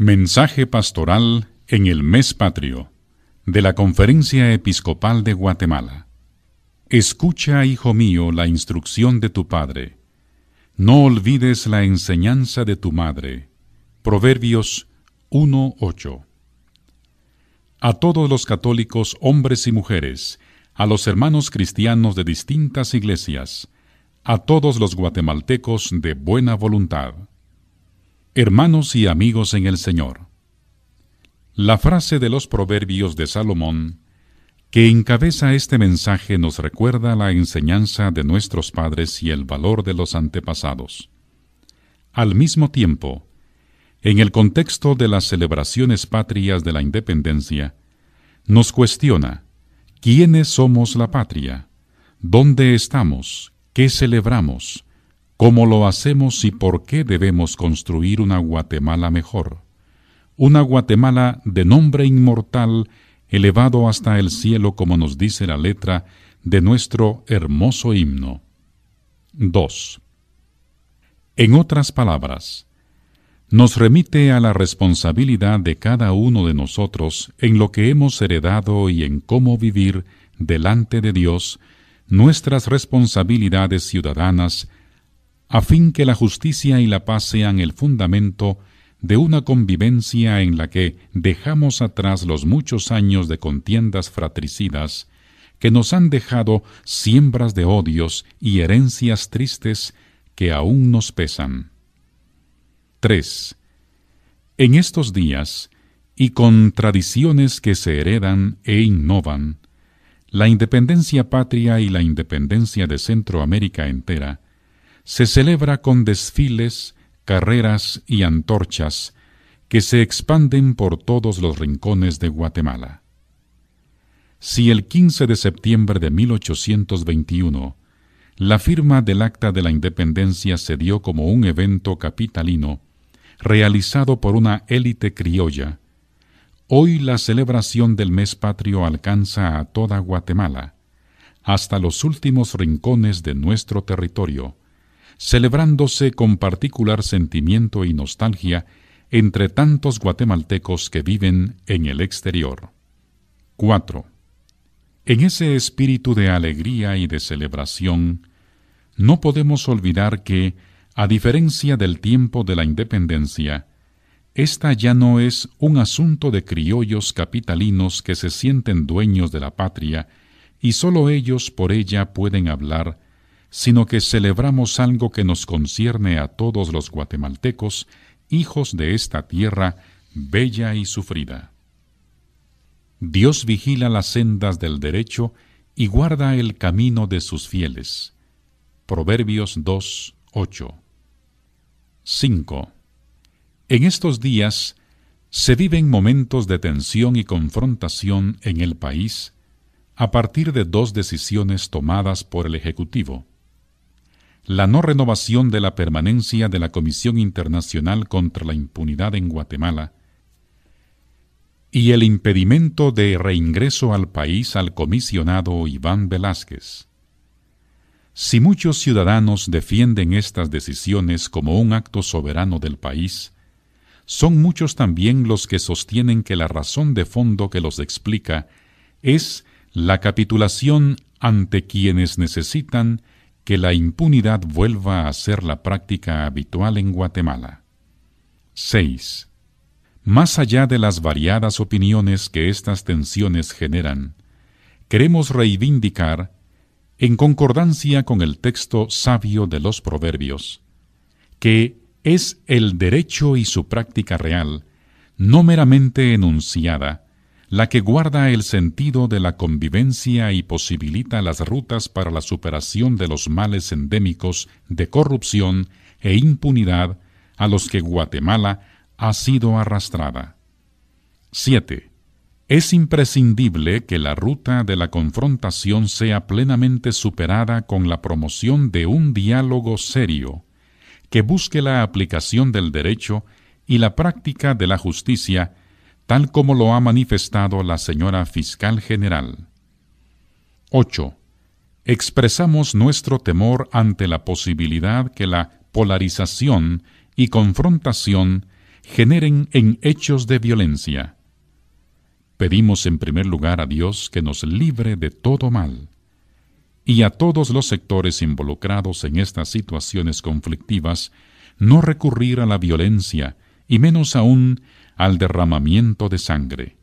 Mensaje pastoral en el mes patrio de la Conferencia Episcopal de Guatemala. Escucha, hijo mío, la instrucción de tu Padre. No olvides la enseñanza de tu madre. Proverbios 1.8. A todos los católicos, hombres y mujeres, a los hermanos cristianos de distintas iglesias, a todos los guatemaltecos de buena voluntad. Hermanos y amigos en el Señor. La frase de los Proverbios de Salomón que encabeza este mensaje nos recuerda la enseñanza de nuestros padres y el valor de los antepasados. Al mismo tiempo, en el contexto de las celebraciones patrias de la independencia, nos cuestiona quiénes somos la patria, dónde estamos, qué celebramos, cómo lo hacemos y por qué debemos construir una Guatemala mejor, una Guatemala de nombre inmortal elevado hasta el cielo como nos dice la letra de nuestro hermoso himno. 2. En otras palabras, nos remite a la responsabilidad de cada uno de nosotros en lo que hemos heredado y en cómo vivir delante de Dios nuestras responsabilidades ciudadanas a fin que la justicia y la paz sean el fundamento de una convivencia en la que dejamos atrás los muchos años de contiendas fratricidas que nos han dejado siembras de odios y herencias tristes que aún nos pesan. 3. En estos días, y con tradiciones que se heredan e innovan, la independencia patria y la independencia de Centroamérica entera se celebra con desfiles, carreras y antorchas que se expanden por todos los rincones de Guatemala. Si el 15 de septiembre de 1821 la firma del Acta de la Independencia se dio como un evento capitalino realizado por una élite criolla, hoy la celebración del mes patrio alcanza a toda Guatemala, hasta los últimos rincones de nuestro territorio, celebrándose con particular sentimiento y nostalgia entre tantos guatemaltecos que viven en el exterior. 4. En ese espíritu de alegría y de celebración, no podemos olvidar que, a diferencia del tiempo de la independencia, esta ya no es un asunto de criollos capitalinos que se sienten dueños de la patria y sólo ellos por ella pueden hablar sino que celebramos algo que nos concierne a todos los guatemaltecos, hijos de esta tierra bella y sufrida. Dios vigila las sendas del derecho y guarda el camino de sus fieles. Proverbios 2, 8. 5. En estos días se viven momentos de tensión y confrontación en el país a partir de dos decisiones tomadas por el Ejecutivo la no renovación de la permanencia de la Comisión Internacional contra la Impunidad en Guatemala y el impedimento de reingreso al país al comisionado Iván Velázquez. Si muchos ciudadanos defienden estas decisiones como un acto soberano del país, son muchos también los que sostienen que la razón de fondo que los explica es la capitulación ante quienes necesitan que la impunidad vuelva a ser la práctica habitual en Guatemala. 6. Más allá de las variadas opiniones que estas tensiones generan, queremos reivindicar, en concordancia con el texto sabio de los Proverbios, que es el derecho y su práctica real, no meramente enunciada, la que guarda el sentido de la convivencia y posibilita las rutas para la superación de los males endémicos de corrupción e impunidad a los que Guatemala ha sido arrastrada. 7. Es imprescindible que la ruta de la confrontación sea plenamente superada con la promoción de un diálogo serio, que busque la aplicación del derecho y la práctica de la justicia tal como lo ha manifestado la señora fiscal general. 8. Expresamos nuestro temor ante la posibilidad que la polarización y confrontación generen en hechos de violencia. Pedimos en primer lugar a Dios que nos libre de todo mal y a todos los sectores involucrados en estas situaciones conflictivas no recurrir a la violencia y menos aún al derramamiento de sangre.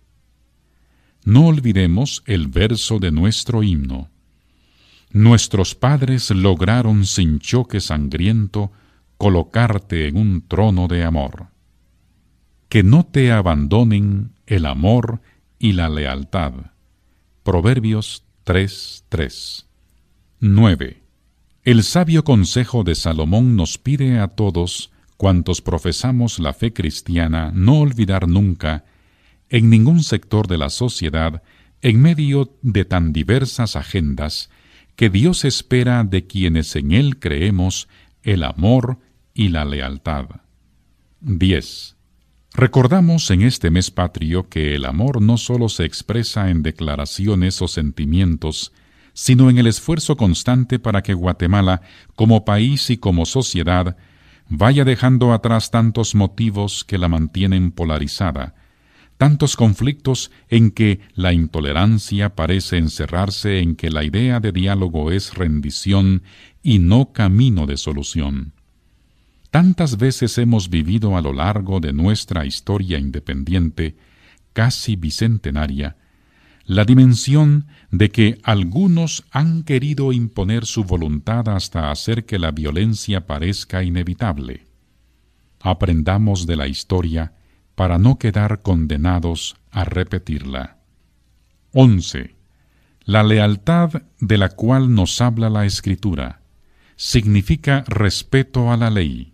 No olvidemos el verso de nuestro himno. Nuestros padres lograron sin choque sangriento colocarte en un trono de amor. Que no te abandonen el amor y la lealtad. Proverbios 3:3. 9. El sabio consejo de Salomón nos pide a todos, cuantos profesamos la fe cristiana, no olvidar nunca, en ningún sector de la sociedad, en medio de tan diversas agendas, que Dios espera de quienes en Él creemos el amor y la lealtad. 10. Recordamos en este mes patrio que el amor no solo se expresa en declaraciones o sentimientos, sino en el esfuerzo constante para que Guatemala, como país y como sociedad, vaya dejando atrás tantos motivos que la mantienen polarizada, tantos conflictos en que la intolerancia parece encerrarse en que la idea de diálogo es rendición y no camino de solución. Tantas veces hemos vivido a lo largo de nuestra historia independiente, casi bicentenaria, la dimensión de que algunos han querido imponer su voluntad hasta hacer que la violencia parezca inevitable. Aprendamos de la historia para no quedar condenados a repetirla. 11. La lealtad de la cual nos habla la Escritura significa respeto a la ley.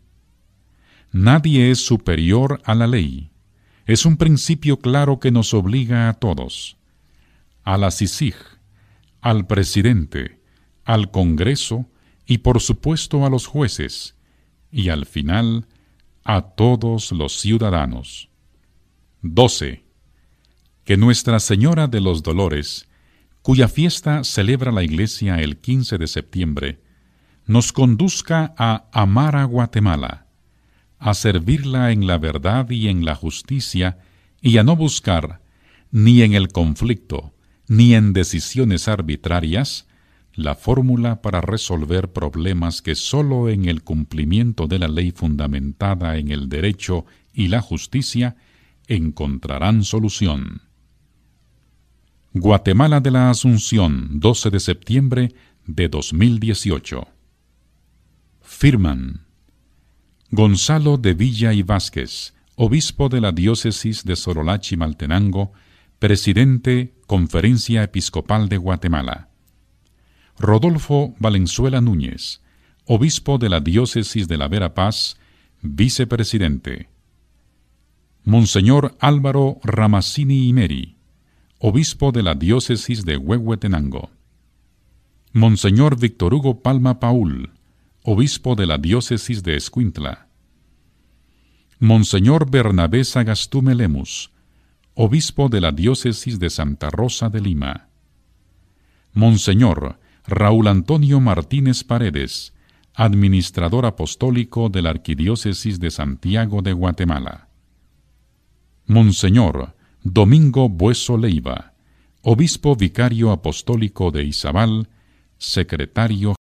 Nadie es superior a la ley. Es un principio claro que nos obliga a todos. A la CICIG, al presidente, al Congreso y por supuesto a los jueces, y al final a todos los ciudadanos. 12. Que Nuestra Señora de los Dolores, cuya fiesta celebra la Iglesia el 15 de septiembre, nos conduzca a amar a Guatemala, a servirla en la verdad y en la justicia, y a no buscar, ni en el conflicto, ni en decisiones arbitrarias, la fórmula para resolver problemas que sólo en el cumplimiento de la ley fundamentada en el derecho y la justicia encontrarán solución. Guatemala de la Asunción, 12 de septiembre de 2018. Firman Gonzalo de Villa y Vázquez, obispo de la diócesis de Sorolachi Maltenango, presidente Conferencia Episcopal de Guatemala. Rodolfo Valenzuela Núñez, obispo de la diócesis de la Vera Paz, vicepresidente. Monseñor Álvaro Ramazzini Imeri, obispo de la diócesis de Huehuetenango. Monseñor Víctor Hugo Palma Paul, obispo de la diócesis de Escuintla. Monseñor Bernabé Sagastume Lemus, obispo de la diócesis de Santa Rosa de Lima. Monseñor Raúl Antonio Martínez Paredes, administrador apostólico de la Arquidiócesis de Santiago de Guatemala. Monseñor Domingo Bueso Leiva, obispo vicario apostólico de Izabal, secretario